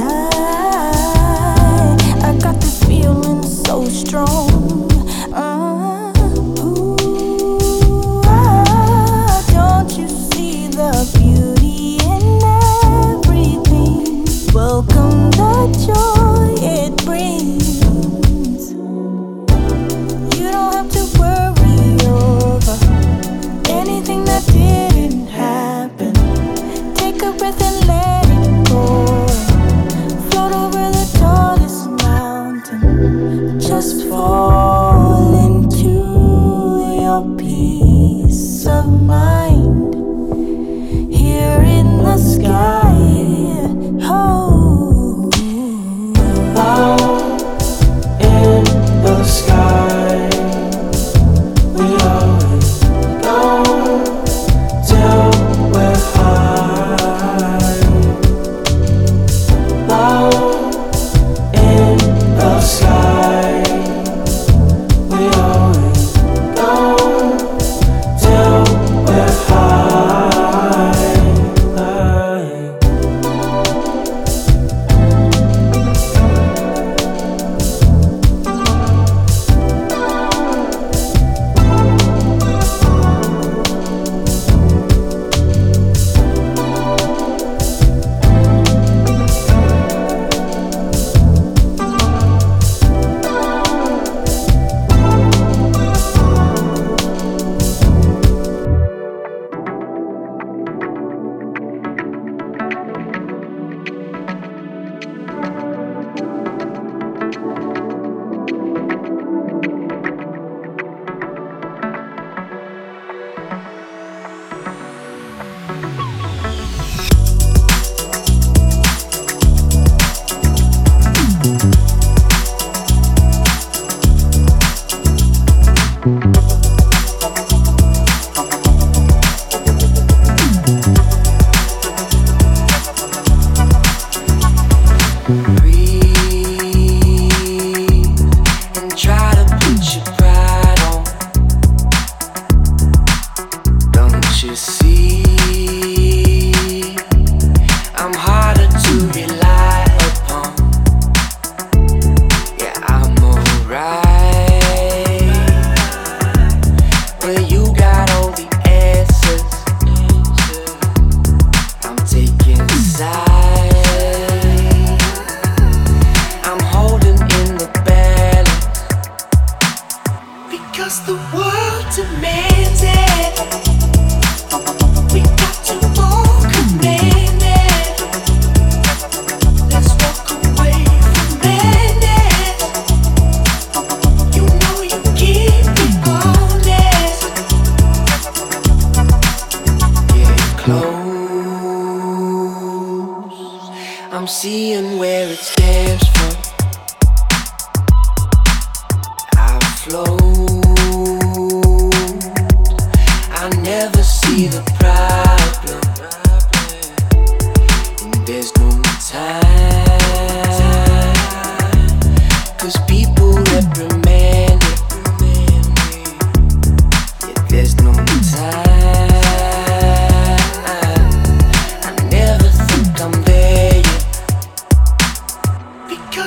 and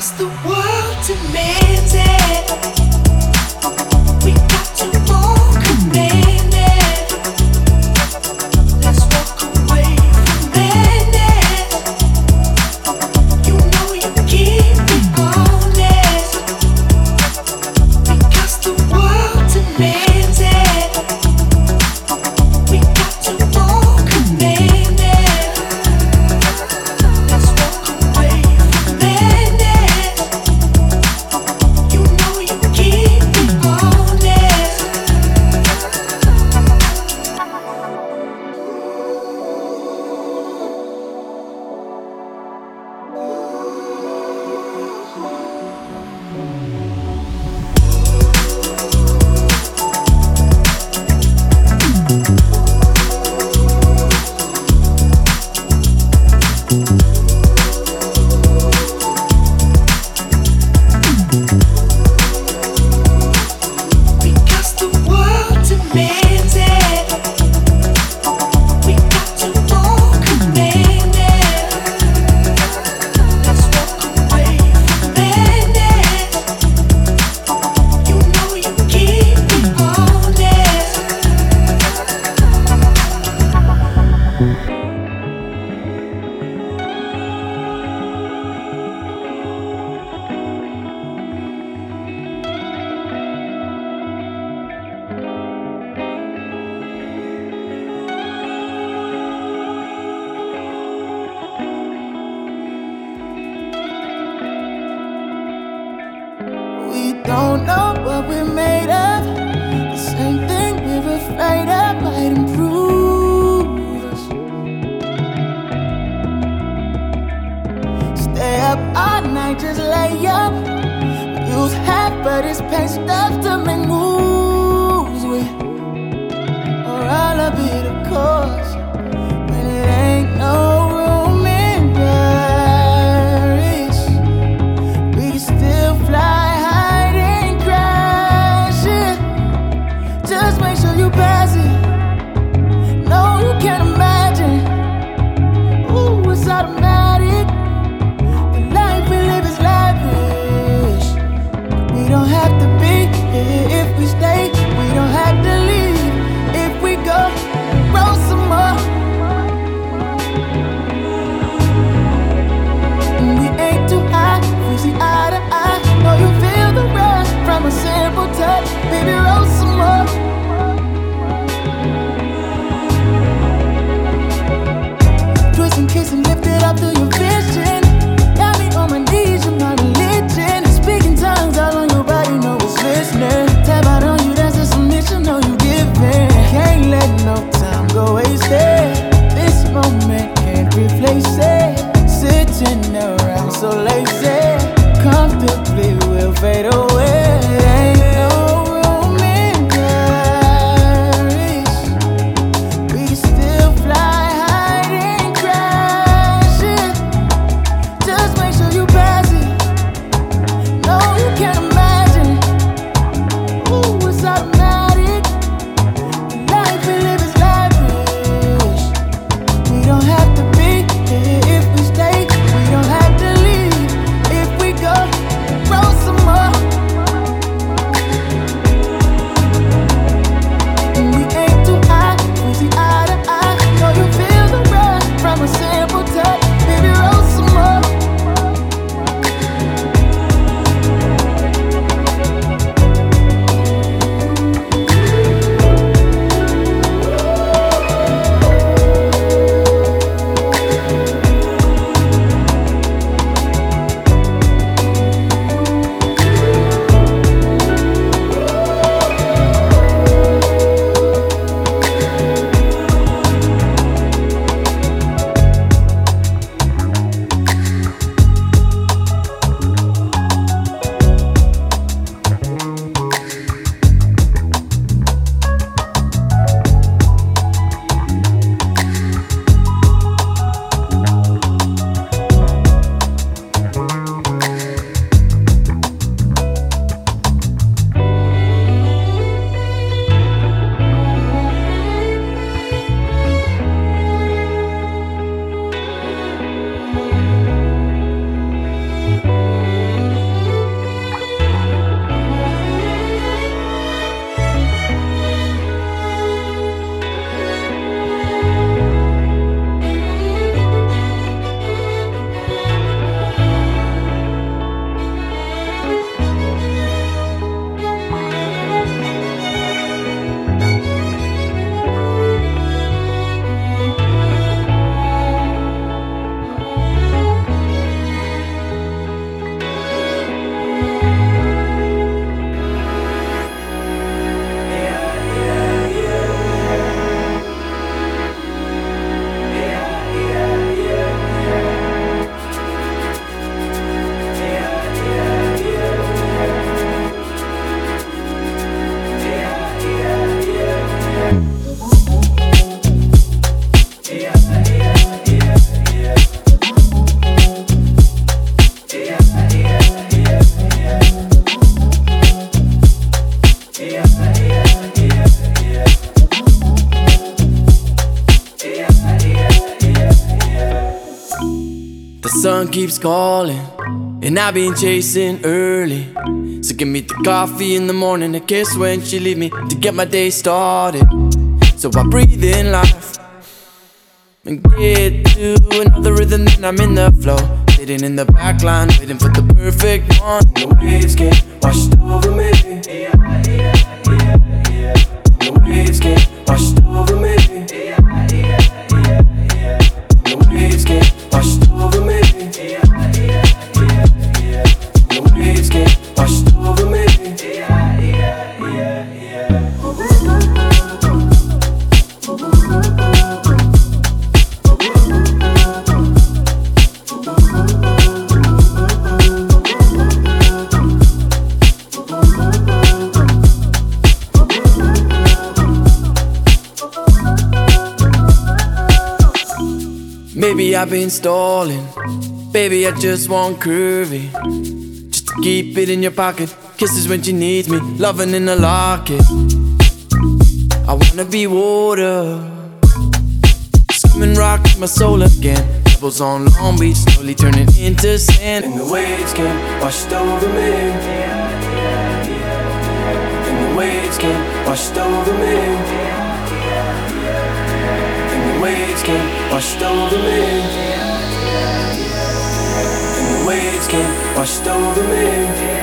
the world to me. Of calling, and I've been chasing early. So give me the coffee in the morning, a kiss when she leave me to get my day started. So I breathe in life and get to another rhythm, then I'm in the flow. Sitting in the back line, waiting for the perfect one. The waves get washed over me. Stalling. Baby, I just want curvy. Just to keep it in your pocket. Kisses when she needs me. Loving in the locket. I wanna be water. Screaming rock my soul again. Pebbles on Long Beach, slowly turning into sand. And the waves came washed over me. And the waves came washed over me. And the waves came washed over me. Waves came washed over me.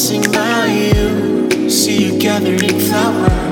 Passing by you, see you gathering flowers.